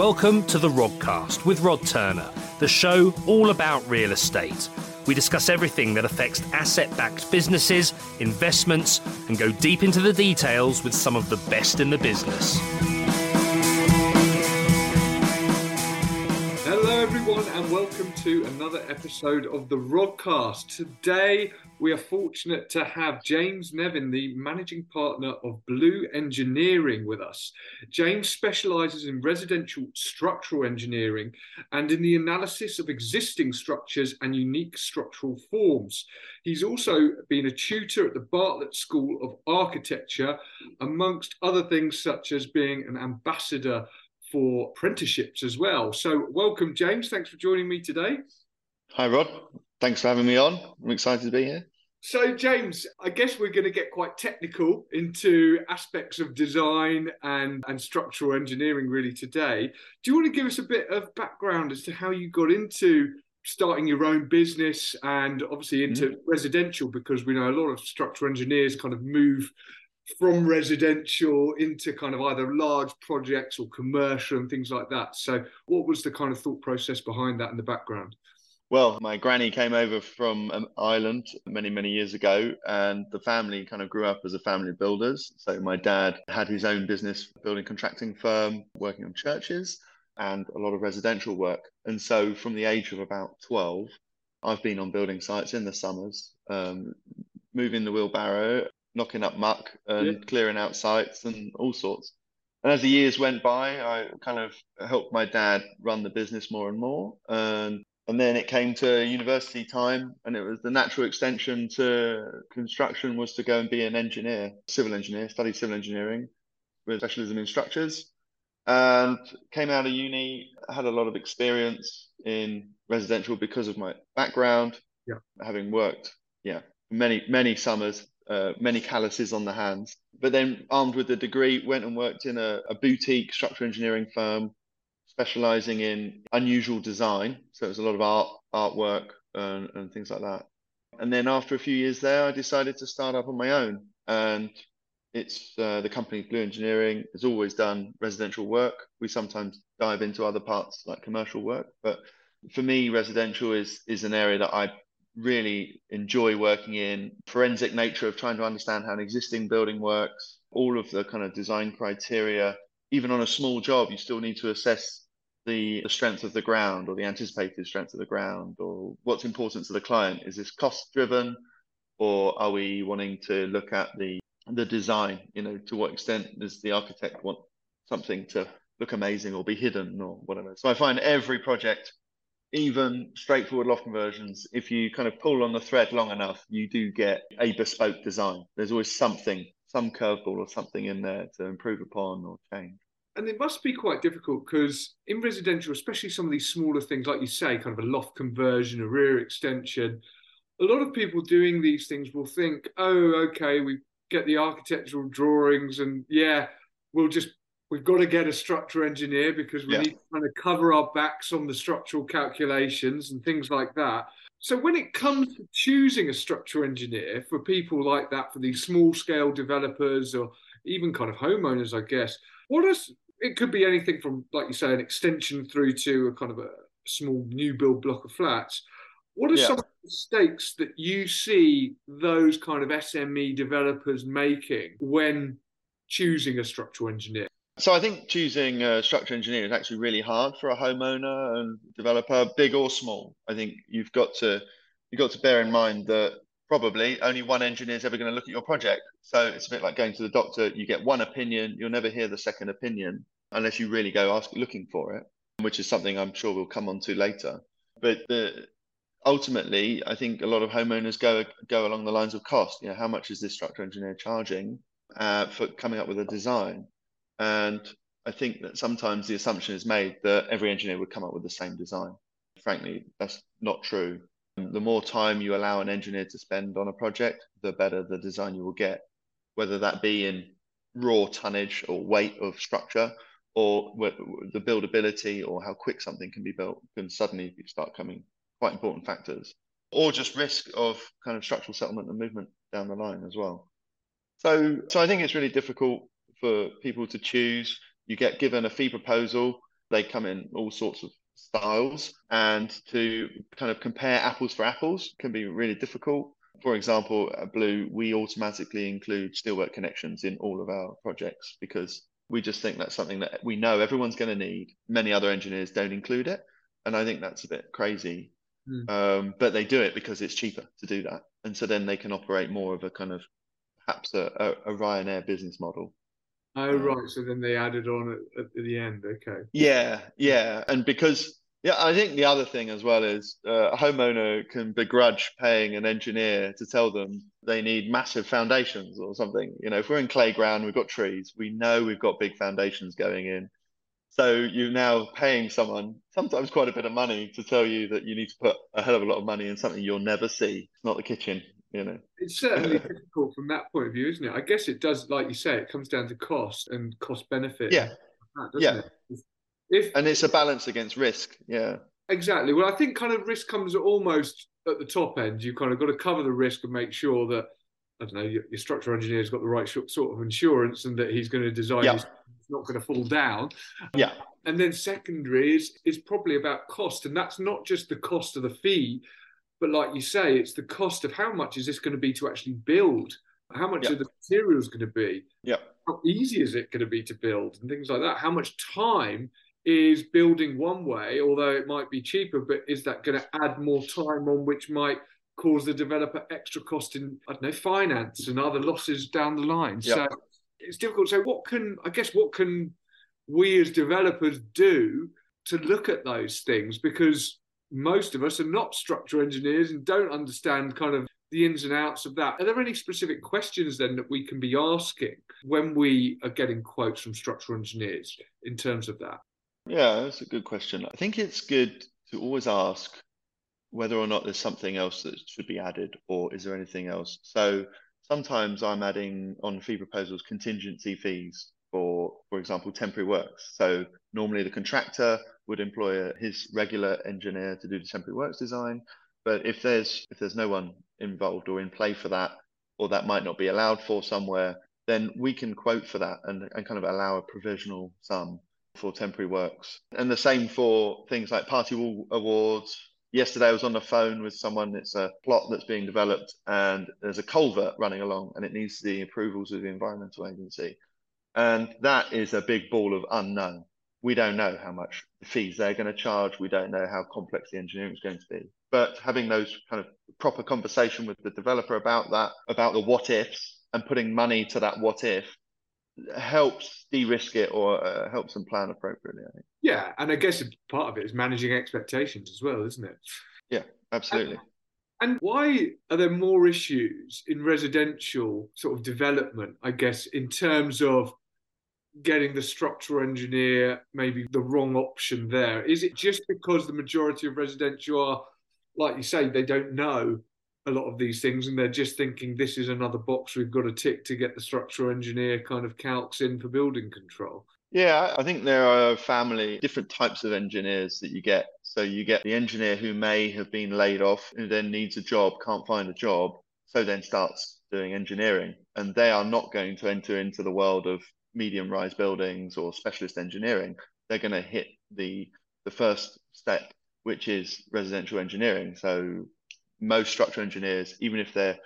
Welcome to the Rodcast with Rod Turner, the show all about real estate. We discuss everything that affects asset backed businesses, investments, and go deep into the details with some of the best in the business. Hello, everyone, and welcome to another episode of the Rodcast. Today, we are fortunate to have James Nevin, the managing partner of Blue Engineering, with us. James specializes in residential structural engineering and in the analysis of existing structures and unique structural forms. He's also been a tutor at the Bartlett School of Architecture, amongst other things, such as being an ambassador for apprenticeships as well. So, welcome, James. Thanks for joining me today. Hi, Rod. Thanks for having me on. I'm excited to be here. So, James, I guess we're going to get quite technical into aspects of design and, and structural engineering really today. Do you want to give us a bit of background as to how you got into starting your own business and obviously into mm-hmm. residential? Because we know a lot of structural engineers kind of move from residential into kind of either large projects or commercial and things like that. So, what was the kind of thought process behind that in the background? Well, my granny came over from Ireland many, many years ago, and the family kind of grew up as a family of builders. So my dad had his own business building contracting firm, working on churches and a lot of residential work. And so from the age of about 12, I've been on building sites in the summers, um, moving the wheelbarrow, knocking up muck and yeah. clearing out sites and all sorts. And as the years went by, I kind of helped my dad run the business more and more. And and then it came to university time and it was the natural extension to construction was to go and be an engineer civil engineer study civil engineering with specialism in structures. And came out of uni had a lot of experience in residential because of my background. Yeah. Having worked yeah many many summers uh, many calluses on the hands. But then armed with the degree went and worked in a, a boutique structural engineering firm specializing in unusual design. So it was a lot of art, artwork, and, and things like that. And then after a few years there, I decided to start up on my own. And it's uh, the company Blue Engineering has always done residential work. We sometimes dive into other parts like commercial work, but for me, residential is is an area that I really enjoy working in. Forensic nature of trying to understand how an existing building works, all of the kind of design criteria. Even on a small job, you still need to assess the, the strength of the ground or the anticipated strength of the ground or what's important to the client? Is this cost driven or are we wanting to look at the the design? You know to what extent does the architect want something to look amazing or be hidden or whatever? So i find every project even straightforward loft conversions if you kind of pull on the thread long enough you do get a bespoke design. There's always something some curveball or something in there to improve upon or change and it must be quite difficult because in residential, especially some of these smaller things, like you say, kind of a loft conversion, a rear extension, a lot of people doing these things will think, oh, okay, we get the architectural drawings and yeah, we'll just we've got to get a structural engineer because we yeah. need to kind of cover our backs on the structural calculations and things like that. So when it comes to choosing a structural engineer for people like that, for these small scale developers or even kind of homeowners, I guess, what is it could be anything from, like you say, an extension through to a kind of a small new build block of flats. What are yeah. some of the mistakes that you see those kind of SME developers making when choosing a structural engineer? So I think choosing a structural engineer is actually really hard for a homeowner and developer, big or small. I think you've got to you've got to bear in mind that probably only one engineer is ever going to look at your project. So it's a bit like going to the doctor. You get one opinion, you'll never hear the second opinion unless you really go ask looking for it, which is something I'm sure we'll come on to later. But the, ultimately, I think a lot of homeowners go go along the lines of cost. You know, how much is this structural engineer charging uh, for coming up with a design? And I think that sometimes the assumption is made that every engineer would come up with the same design. Frankly, that's not true. The more time you allow an engineer to spend on a project, the better the design you will get, whether that be in raw tonnage or weight of structure or the buildability or how quick something can be built can suddenly start coming quite important factors or just risk of kind of structural settlement and movement down the line as well. So, so I think it's really difficult for people to choose. You get given a fee proposal They come in all sorts of styles, and to kind of compare apples for apples can be really difficult. For example, at Blue, we automatically include steelwork connections in all of our projects because we just think that's something that we know everyone's going to need. Many other engineers don't include it. And I think that's a bit crazy. Mm. Um, but they do it because it's cheaper to do that. And so then they can operate more of a kind of perhaps a, a, a Ryanair business model. Oh, um, right. So then they added on at, at the end. Okay. Yeah. Yeah. And because yeah, I think the other thing as well is uh, a homeowner can begrudge paying an engineer to tell them they need massive foundations or something. You know, if we're in clay ground, we've got trees, we know we've got big foundations going in. So you're now paying someone sometimes quite a bit of money to tell you that you need to put a hell of a lot of money in something you'll never see. It's not the kitchen, you know. It's certainly uh, difficult from that point of view, isn't it? I guess it does, like you say, it comes down to cost and cost benefit. Yeah. That, yeah. It? If and it's a balance against risk. Yeah. Exactly. Well, I think kind of risk comes almost at the top end. You kind of got to cover the risk and make sure that I don't know your, your structural engineer's got the right sort of insurance and that he's going to design yeah. it's not going to fall down. Yeah. And then secondary is is probably about cost, and that's not just the cost of the fee, but like you say, it's the cost of how much is this going to be to actually build. How much yeah. are the materials going to be? Yeah. How easy is it going to be to build and things like that? How much time is building one way, although it might be cheaper, but is that going to add more time on which might cause the developer extra cost in, I don't know, finance and other losses down the line? Yep. So it's difficult. So what can, I guess, what can we as developers do to look at those things? Because most of us are not structural engineers and don't understand kind of the ins and outs of that. Are there any specific questions then that we can be asking when we are getting quotes from structural engineers in terms of that? Yeah, that's a good question. I think it's good to always ask whether or not there's something else that should be added or is there anything else. So sometimes I'm adding on fee proposals contingency fees for, for example, temporary works. So normally the contractor would employ his regular engineer to do the temporary works design. But if there's if there's no one involved or in play for that, or that might not be allowed for somewhere, then we can quote for that and, and kind of allow a provisional sum for temporary works. And the same for things like party wall awards. Yesterday, I was on the phone with someone. It's a plot that's being developed, and there's a culvert running along, and it needs the approvals of the environmental agency. And that is a big ball of unknown. We don't know how much fees they're going to charge. We don't know how complex the engineering is going to be. But having those kind of proper conversation with the developer about that, about the what ifs, and putting money to that what if helps de-risk it or uh, helps them plan appropriately. I think. Yeah, and I guess part of it is managing expectations as well, isn't it? Yeah, absolutely. And, and why are there more issues in residential sort of development? I guess in terms of getting the structural engineer maybe the wrong option there. Is it just because the majority of residential are, like you say, they don't know a lot of these things and they're just thinking this is another box we've got to tick to get the structural engineer kind of calcs in for building control yeah i think there are family different types of engineers that you get. So you get the engineer who may have been laid off who then needs a job can't find a job so then starts doing engineering. And they are not going to enter into the world of medium rise buildings or specialist engineering they're going to hit the the first step which is residential engineering so most structural engineers, even if they're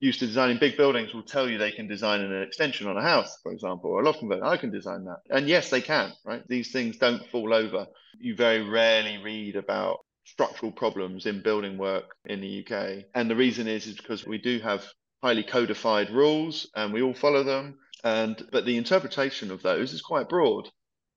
used to designing big buildings, will tell you they can design an extension on a house, for example, or a loft conversion. I can design that. And yes, they can, right? These things don't fall over. You very rarely read about structural problems in building work in the UK. And the reason is, is because we do have highly codified rules and we all follow them. And but the interpretation of those is quite broad.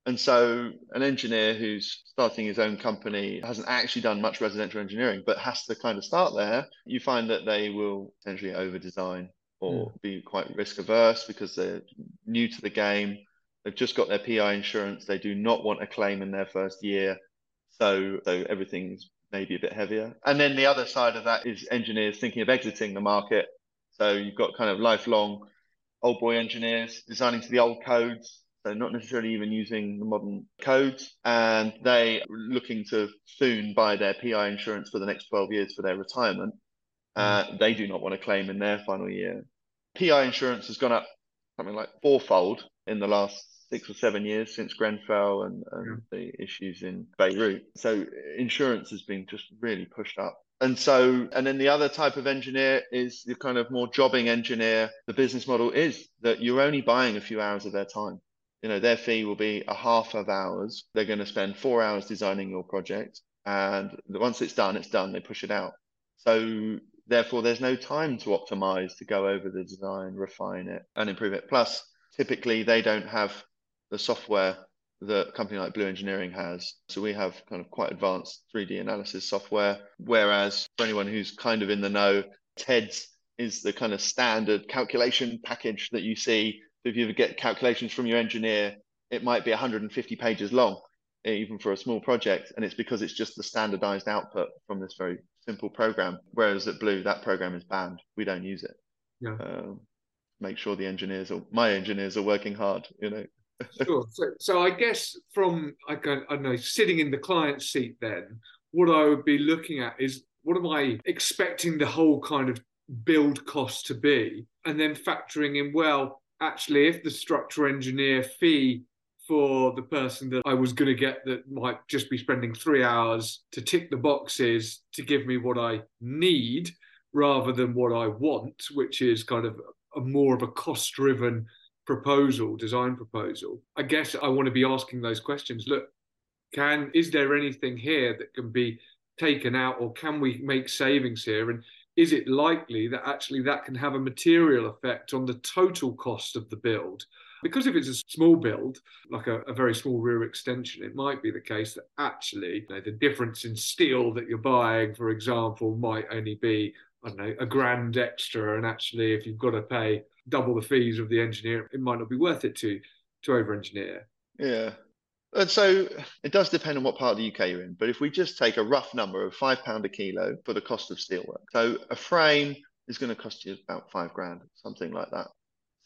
And so, an engineer who's starting his own company hasn't actually done much residential engineering, but has to kind of start there. You find that they will potentially over design or mm. be quite risk averse because they're new to the game. They've just got their PI insurance. They do not want a claim in their first year. So, so everything's maybe a bit heavier. And then the other side of that is engineers thinking of exiting the market. So, you've got kind of lifelong old boy engineers designing to the old codes so not necessarily even using the modern codes, and they looking to soon buy their PI insurance for the next 12 years for their retirement. Uh, mm. they do not want to claim in their final year. PI insurance has gone up something like fourfold in the last six or seven years since Grenfell and, and yeah. the issues in Beirut. So insurance has been just really pushed up. And so, and then the other type of engineer is the kind of more jobbing engineer. The business model is that you're only buying a few hours of their time. You know, their fee will be a half of hours. They're going to spend four hours designing your project. And once it's done, it's done. They push it out. So therefore, there's no time to optimize, to go over the design, refine it, and improve it. Plus, typically, they don't have the software that a company like Blue Engineering has. So we have kind of quite advanced 3D analysis software. Whereas for anyone who's kind of in the know, Tedds is the kind of standard calculation package that you see. If you ever get calculations from your engineer, it might be 150 pages long, even for a small project. And it's because it's just the standardized output from this very simple program. Whereas at Blue, that program is banned. We don't use it. Yeah. Um, make sure the engineers or my engineers are working hard, you know, sure. So, so I guess from I, can, I know sitting in the client seat, then what I would be looking at is what am I expecting the whole kind of build cost to be, and then factoring in well, actually, if the structure engineer fee for the person that I was going to get that might just be spending three hours to tick the boxes to give me what I need rather than what I want, which is kind of a more of a cost driven proposal, design proposal, I guess I want to be asking those questions. Look, can is there anything here that can be taken out, or can we make savings here? And is it likely that actually that can have a material effect on the total cost of the build? Because if it's a small build, like a, a very small rear extension, it might be the case that actually you know, the difference in steel that you're buying, for example, might only be Don't know, a grand extra. And actually, if you've got to pay double the fees of the engineer, it might not be worth it to to over engineer. Yeah. And so it does depend on what part of the UK you're in. But if we just take a rough number of five pound a kilo for the cost of steelwork, so a frame is going to cost you about five grand, something like that.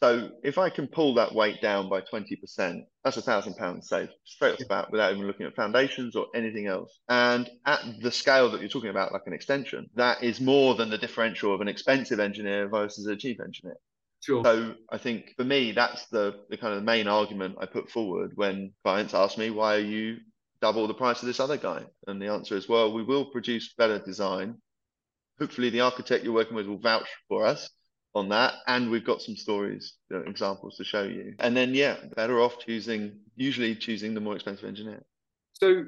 So if I can pull that weight down by 20%, that's a thousand pounds saved straight off the bat without even looking at foundations or anything else. And at the scale that you're talking about, like an extension, that is more than the differential of an expensive engineer versus a cheap engineer. Sure. So I think for me, that's the, the kind of main argument I put forward when clients ask me, why are you double the price of this other guy? And the answer is, well, we will produce better design. Hopefully the architect you're working with will vouch for us on that. And we've got some stories, you know, examples to show you. And then, yeah, better off choosing, usually choosing the more expensive engineer. So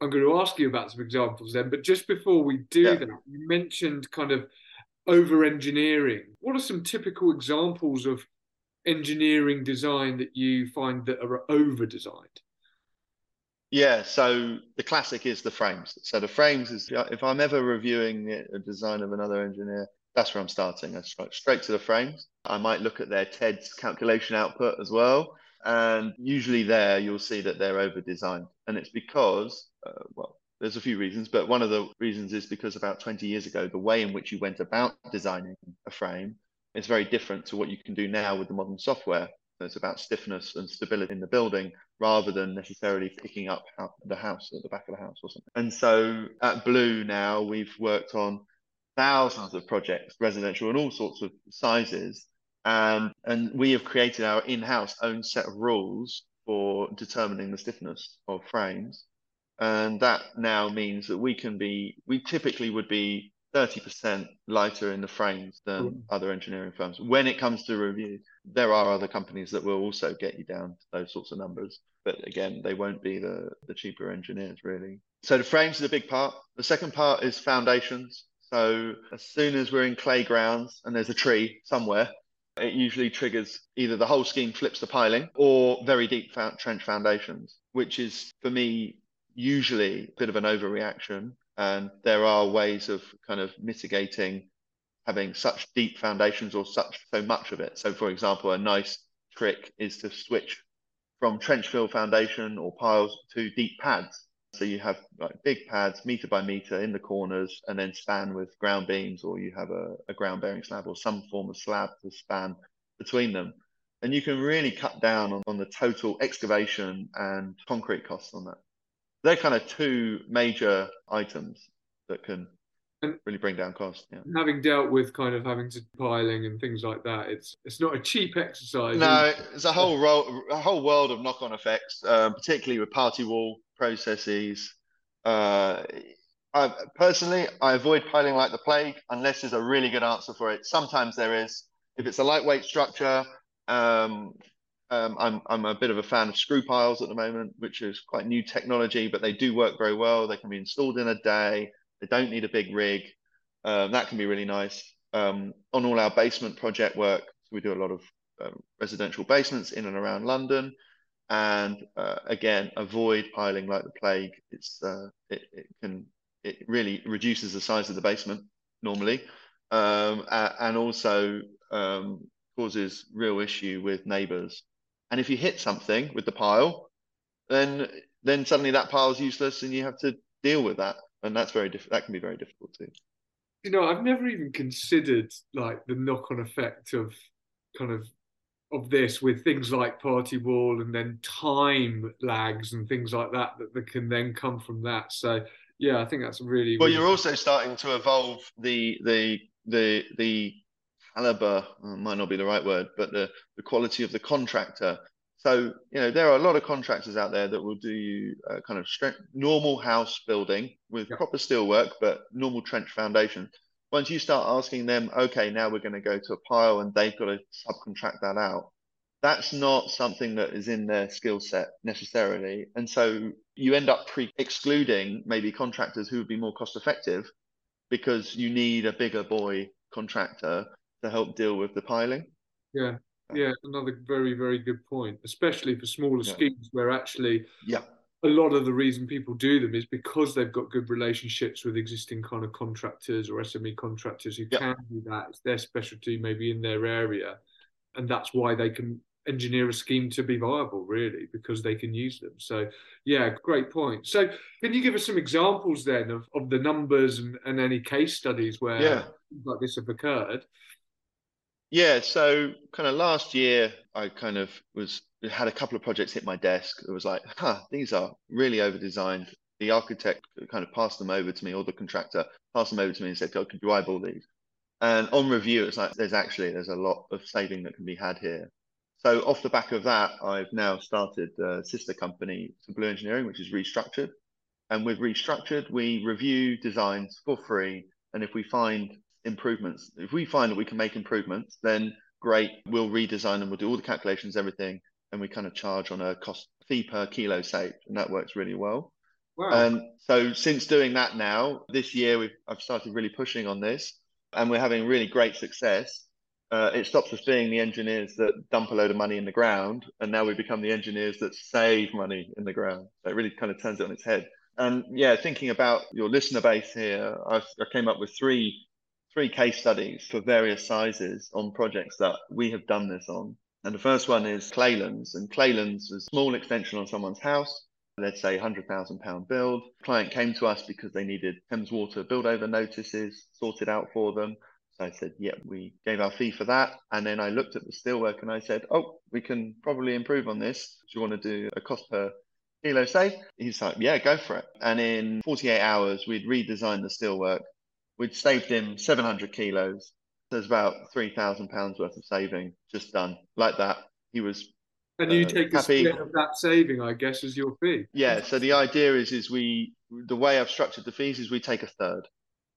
I'm going to ask you about some examples then, but just before we do yeah. that, you mentioned kind of over engineering. What are some typical examples of engineering design that you find that are over designed? Yeah, so the classic is the frames. So the frames is if I'm ever reviewing a design of another engineer, that's where I'm starting. I straight straight to the frames. I might look at their Tedds calculation output as well. And usually there you'll see that they're over designed. And it's because, uh, well, there's a few reasons, but one of the reasons is because about 20 years ago, the way in which you went about designing a frame is very different to what you can do now with the modern software. So It's about stiffness and stability in the building rather than necessarily picking up the house at the back of the house or something. And so at Blue now, we've worked on thousands of projects, residential and all sorts of sizes. And, and we have created our in-house own set of rules for determining the stiffness of frames. And that now means that we can be we typically would be 30% lighter in the frames than mm. other engineering firms. When it comes to review there are other companies that will also get you down to those sorts of numbers. But again they won't be the the cheaper engineers really. So the frames is a big part. The second part is foundations so as soon as we're in clay grounds and there's a tree somewhere it usually triggers either the whole scheme flips the piling or very deep trench foundations which is for me usually a bit of an overreaction. And there are ways of kind of mitigating having such deep foundations or such so much of it. So, for example, a nice trick is to switch from trench fill foundation or piles to deep pads. So you have like big pads, meter by meter in the corners, and then span with ground beams, or you have a, a ground bearing slab or some form of slab to span between them. And you can really cut down on, on the total excavation and concrete costs on that they're kind of two major items that can And really bring down costs. Yeah. having dealt with kind of having to piling and things like that, it's it's not a cheap exercise. No, it's a whole ro- a whole world of knock-on effects, um, particularly with party wall processes. Uh, I, personally, I avoid piling like the plague unless there's a really good answer for it. Sometimes there is. If it's a lightweight structure, um, um, I'm I'm a bit of a fan of screw piles at the moment, which is quite new technology, but they do work very well. They can be installed in a day. They don't need a big rig. Um, that can be really nice. Um, on all our basement project work, so we do a lot of um, residential basements in and around London, and uh, again, avoid piling like the plague. It's uh, it, it can it really reduces the size of the basement normally, um, and also um, causes real issue with neighbours and if you hit something with the pile, then then suddenly that pile is useless, and you have to deal with that, and that's very diff- that can be very difficult too. You know, I've never even considered like the knock-on effect of kind of of this with things like party wall and then time lags and things like that that, that can then come from that. So yeah, I think that's really well. really... You're also starting to evolve the the the the caliber might not be the right word, but the, the quality of the contractor. So, you know, there are a lot of contractors out there that will do uh, kind of strength, normal house building with proper steelwork, but normal trench foundation. Once you start asking them, okay, now we're going to go to a pile and they've got to subcontract that out, that's not something that is in their skill set necessarily. And so you end up pre excluding maybe contractors who would be more cost effective because you need a bigger boy contractor to help deal with the piling. Yeah, yeah, another very very good point, especially for smaller yeah. schemes where actually yeah a lot of the reason people do them is because they've got good relationships with existing kind of contractors or SME contractors who yeah. can do that. It's their specialty, maybe in their area, and that's why they can engineer a scheme to be viable, really, because they can use them. So, yeah, great point. So, can you give us some examples then of, of the numbers and, and any case studies where yeah. like this have occurred? Yeah, so kind of last year, I kind of was had a couple of projects hit my desk. It was like, huh, these are really over designed. The architect kind of passed them over to me, or the contractor passed them over to me and said, "Oh, could you eyeball these?" And on review, it's like there's actually there's a lot of saving that can be had here. So off the back of that, I've now started a sister company to Blue Engineering, which is restructured. And with restructured, we review designs for free. And if we find improvements. If we find that we can make improvements, then great, we'll redesign and we'll do all the calculations, everything, and we kind of charge on a cost fee per kilo saved, and that works really well. Wow. And so since doing that now, this year we've I've started really pushing on this, and we're having really great success. Uh, it stops us being the engineers that dump a load of money in the ground, and now we become the engineers that save money in the ground. So it really kind of turns it on its head. And yeah, thinking about your listener base here, I, I came up with three three case studies for various sizes on projects that we have done this on. And the first one is Claylands. And Claylands is a small extension on someone's house. Let's say £100,000 build. client came to us because they needed Thames Water build over notices sorted out for them. So I said, yeah, we gave our fee for that. And then I looked at the steelwork and I said, oh, we can probably improve on this. Do you want to do a cost per kilo save? He's like, yeah, go for it. And in 48 hours, we'd redesigned the steelwork we'd saved him 700 kilos. There's about three thousand pounds worth of saving just done like that. He was. And you uh, take a split of that saving, I guess, as your fee. Yeah. So the idea is, is we the way I've structured the fees is we take a third.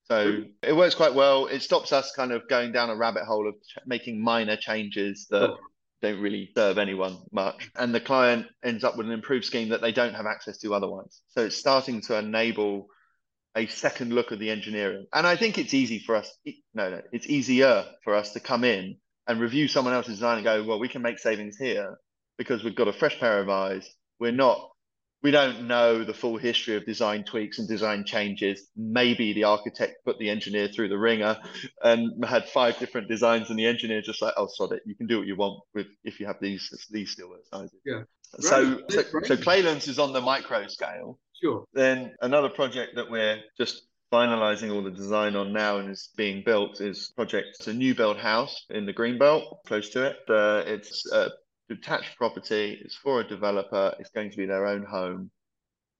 So it works quite well. It stops us kind of going down a rabbit hole of ch- making minor changes that oh. don't really serve anyone much. And the client ends up with an improved scheme that they don't have access to otherwise. So it's starting to enable a second look at the engineering. And I think it's easy for us, no, no, it's easier for us to come in and review someone else's design and go, well, we can make savings here because we've got a fresh pair of eyes. We're not, we don't know the full history of design tweaks and design changes. Maybe the architect put the engineer through the ringer and had five different designs, and the engineer just like, oh, sod it, you can do what you want with if you have these these steelwork sizes. Yeah. So, so, so Claylands is on the micro scale. Sure. Then another project that we're just finalizing all the design on now and is being built is project. It's a new build house in the Greenbelt, close to it. Uh, it's a detached property. It's for a developer. It's going to be their own home.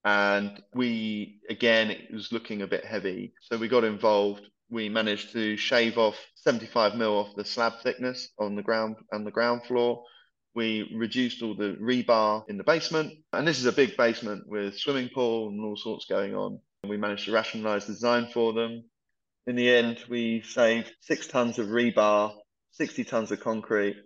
And we, again, it was looking a bit heavy. So we got involved. We managed to shave off 75 mil off the slab thickness on the ground and the ground floor. We reduced all the rebar in the basement. And this is a big basement with swimming pool and all sorts going on. We managed to rationalize the design for them. In the end, we saved six tons of rebar, 60 tons of concrete,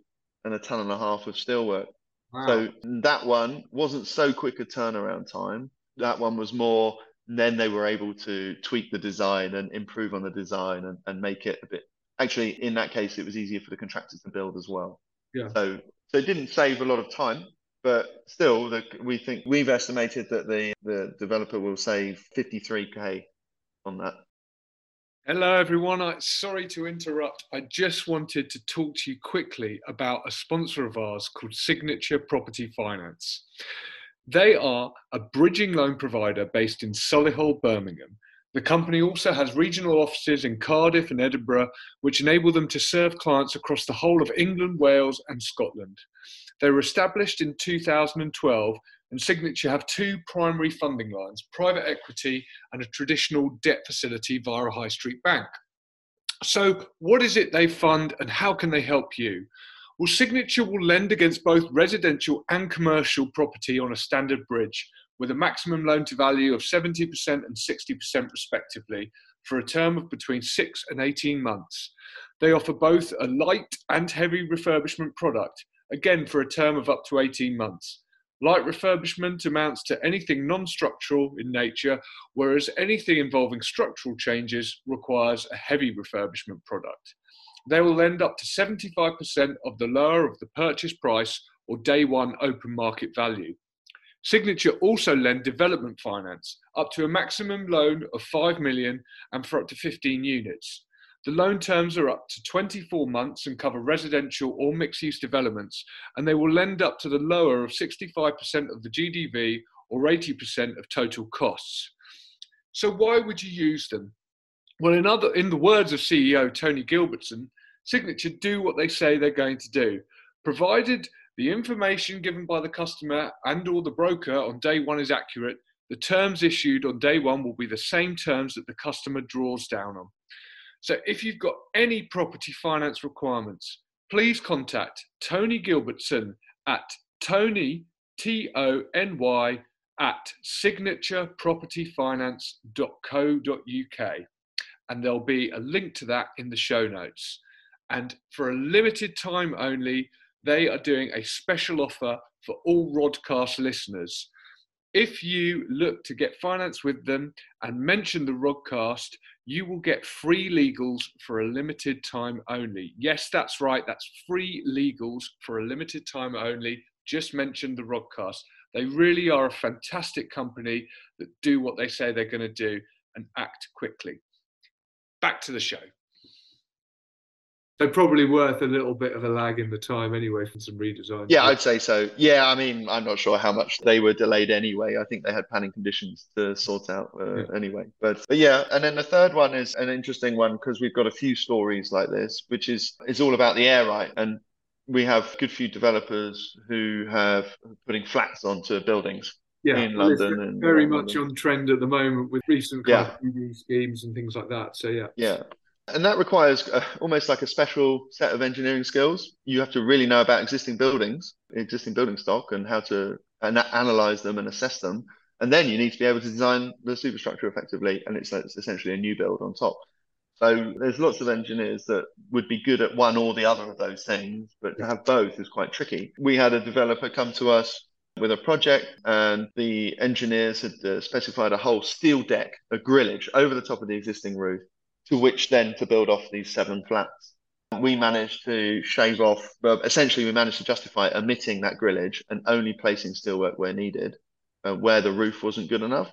and a ton and a half of steelwork. Wow. So that one wasn't so quick a turnaround time. That one was more, then they were able to tweak the design and improve on the design and, and make it a bit. Actually, in that case, it was easier for the contractors to build as well. Yeah. So, so it didn't save a lot of time, but still, the, we think we've estimated that the, the developer will save 53k on that. Hello, everyone. I, sorry to interrupt. I just wanted to talk to you quickly about a sponsor of ours called Signature Property Finance. They are a bridging loan provider based in Solihull, Birmingham. The company also has regional offices in Cardiff and Edinburgh, which enable them to serve clients across the whole of England, Wales, and Scotland. They were established in 2012 and Signature have two primary funding lines private equity and a traditional debt facility via a high street bank. So, what is it they fund and how can they help you? Well, Signature will lend against both residential and commercial property on a standard bridge with a maximum loan to value of 70% and 60% respectively for a term of between 6 and 18 months. They offer both a light and heavy refurbishment product, again for a term of up to 18 months. Light refurbishment amounts to anything non structural in nature, whereas anything involving structural changes requires a heavy refurbishment product. They will lend up to 75% of the lower of the purchase price or day one open market value. Signature also lend development finance up to a maximum loan of 5 million and for up to 15 units. The loan terms are up to 24 months and cover residential or mixed use developments, and they will lend up to the lower of 65% of the GDV or 80% of total costs. So, why would you use them? Well, in, other, in the words of CEO Tony Gilbertson, Signature do what they say they're going to do, provided the information given by the customer and or the broker on day one is accurate, the terms issued on day one will be the same terms that the customer draws down on. So if you've got any property finance requirements, please contact Tony Gilbertson at Tony, T O N Y, at signaturepropertyfinance.co.uk. And there'll be a link to that in the show notes. And for a limited time only, they are doing a special offer for all Rodcast listeners. If you look to get finance with them and mention the Rodcast, you will get free legals for a limited time only. Yes, that's right. That's free legals for a limited time only. Just mention the Rodcast. They really are a fantastic company that do what they say they're going to do and act quickly. Back to the show. They're probably worth a little bit of a lag in the time anyway for some redesign. Yeah, I'd say so. Yeah, I mean, I'm not sure how much they were delayed anyway. I think they had planning conditions to sort out uh, yeah. anyway. But, but yeah, and then the third one is an interesting one because we've got a few stories like this, which is is all about the air right. And we have good few developers who have putting flats onto buildings. Yeah, in London and very much London. on trend at the moment with recent yeah. schemes and things like that. So yeah, yeah, and that requires uh, almost like a special set of engineering skills. You have to really know about existing buildings, existing building stock, and how to and analyze them and assess them. And then you need to be able to design the superstructure effectively, and it's, it's essentially a new build on top. So there's lots of engineers that would be good at one or the other of those things, but to have both is quite tricky. We had a developer come to us with a project, and the engineers had uh, specified a whole steel deck, a grillage over the top of the existing roof to which then to build off these seven flats. We managed to shave off, essentially, we managed to justify omitting that grillage and only placing steelwork where needed, uh, where the roof wasn't good enough.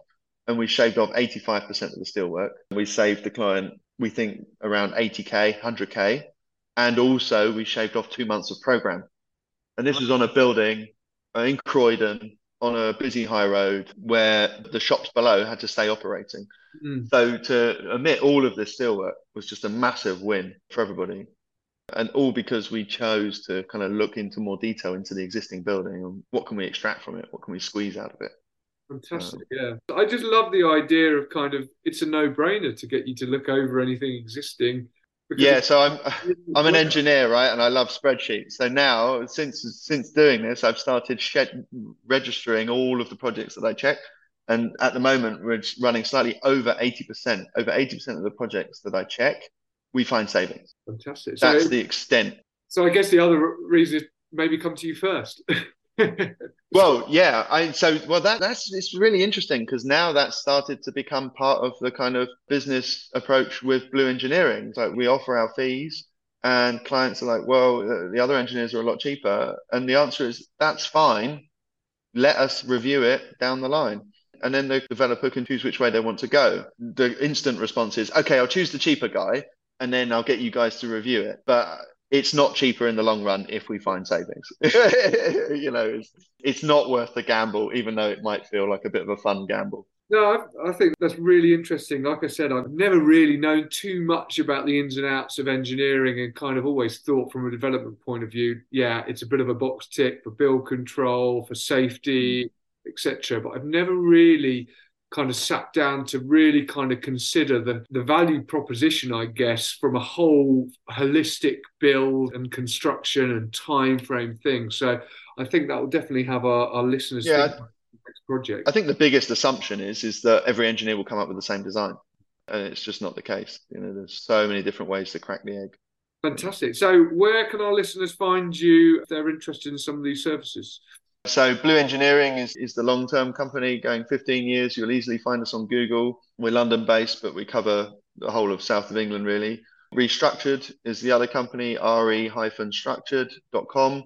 And we shaved off 85% of the steelwork. We saved the client, we think, around 80K, 100K. And also, we shaved off two months of program. And this was on a building uh, in Croydon on a busy high road where the shops below had to stay operating. Mm. So to omit all of this steelwork was just a massive win for everybody. And all because we chose to kind of look into more detail into the existing building and what can we extract from it? What can we squeeze out of it? Fantastic, yeah. I just love the idea of kind of it's a no-brainer to get you to look over anything existing. Yeah, so I'm I'm an engineer, right, and I love spreadsheets. So now, since since doing this, I've started shed, registering all of the projects that I check, and at the moment we're running slightly over eighty percent. Over eighty percent of the projects that I check, we find savings. Fantastic. That's so, the extent. So I guess the other reason is maybe come to you first. well, yeah. I so well that that's it's really interesting because now that's started to become part of the kind of business approach with Blue Engineering. It's Like we offer our fees, and clients are like, "Well, uh, the other engineers are a lot cheaper," and the answer is that's fine. Let us review it down the line. And then the developer can choose which way they want to go. The instant response is, okay, I'll choose the cheaper guy and then I'll get you guys to review it. But it's not cheaper in the long run if we find savings. you know, it's, it's not worth the gamble, even though it might feel like a bit of a fun gamble. No, I, I, think that's really interesting. Like I said, I've never really known too much about the ins and outs of engineering and kind of always thought from a development point of view, yeah, it's a bit of a box tick for build control, for safety, etc. But I've never really kind of sat down to really kind of consider the, the value proposition, I guess, from a whole holistic build and construction and time frame thing. So I think that will definitely have our, our listeners yeah, next project. I think the biggest assumption is is that every engineer will come up with the same design. And it's just not the case. You know, there's so many different ways to crack the egg. Fantastic. So where can our listeners find you if they're interested in some of these services? So Blue Engineering is, is the long-term company going 15 years. You'll easily find us on Google. We're London-based, but we cover the whole of south of England, really. Restructured is the other company, re-structured.com.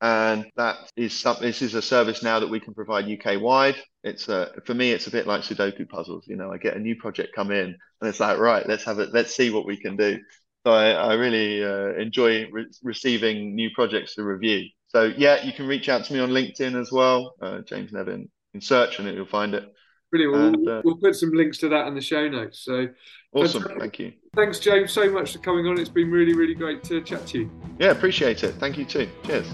And that is some, this is a service now that we can provide UK wide. It's a, for me, it's a bit like Sudoku puzzles. You know, I get a new project come in and it's like, right, let's have it. Let's see what we can do. So I, I really uh, enjoy re- receiving new projects to review. So yeah, you can reach out to me on LinkedIn as well, uh, James Nevin. In search and you'll find it. Brilliant. We'll, uh, we'll, put some links to that in the show notes. So awesome. Thank you. Thanks, James, so much for coming on. It's been really, really great to chat to you. Yeah, appreciate it. Thank you too. Cheers.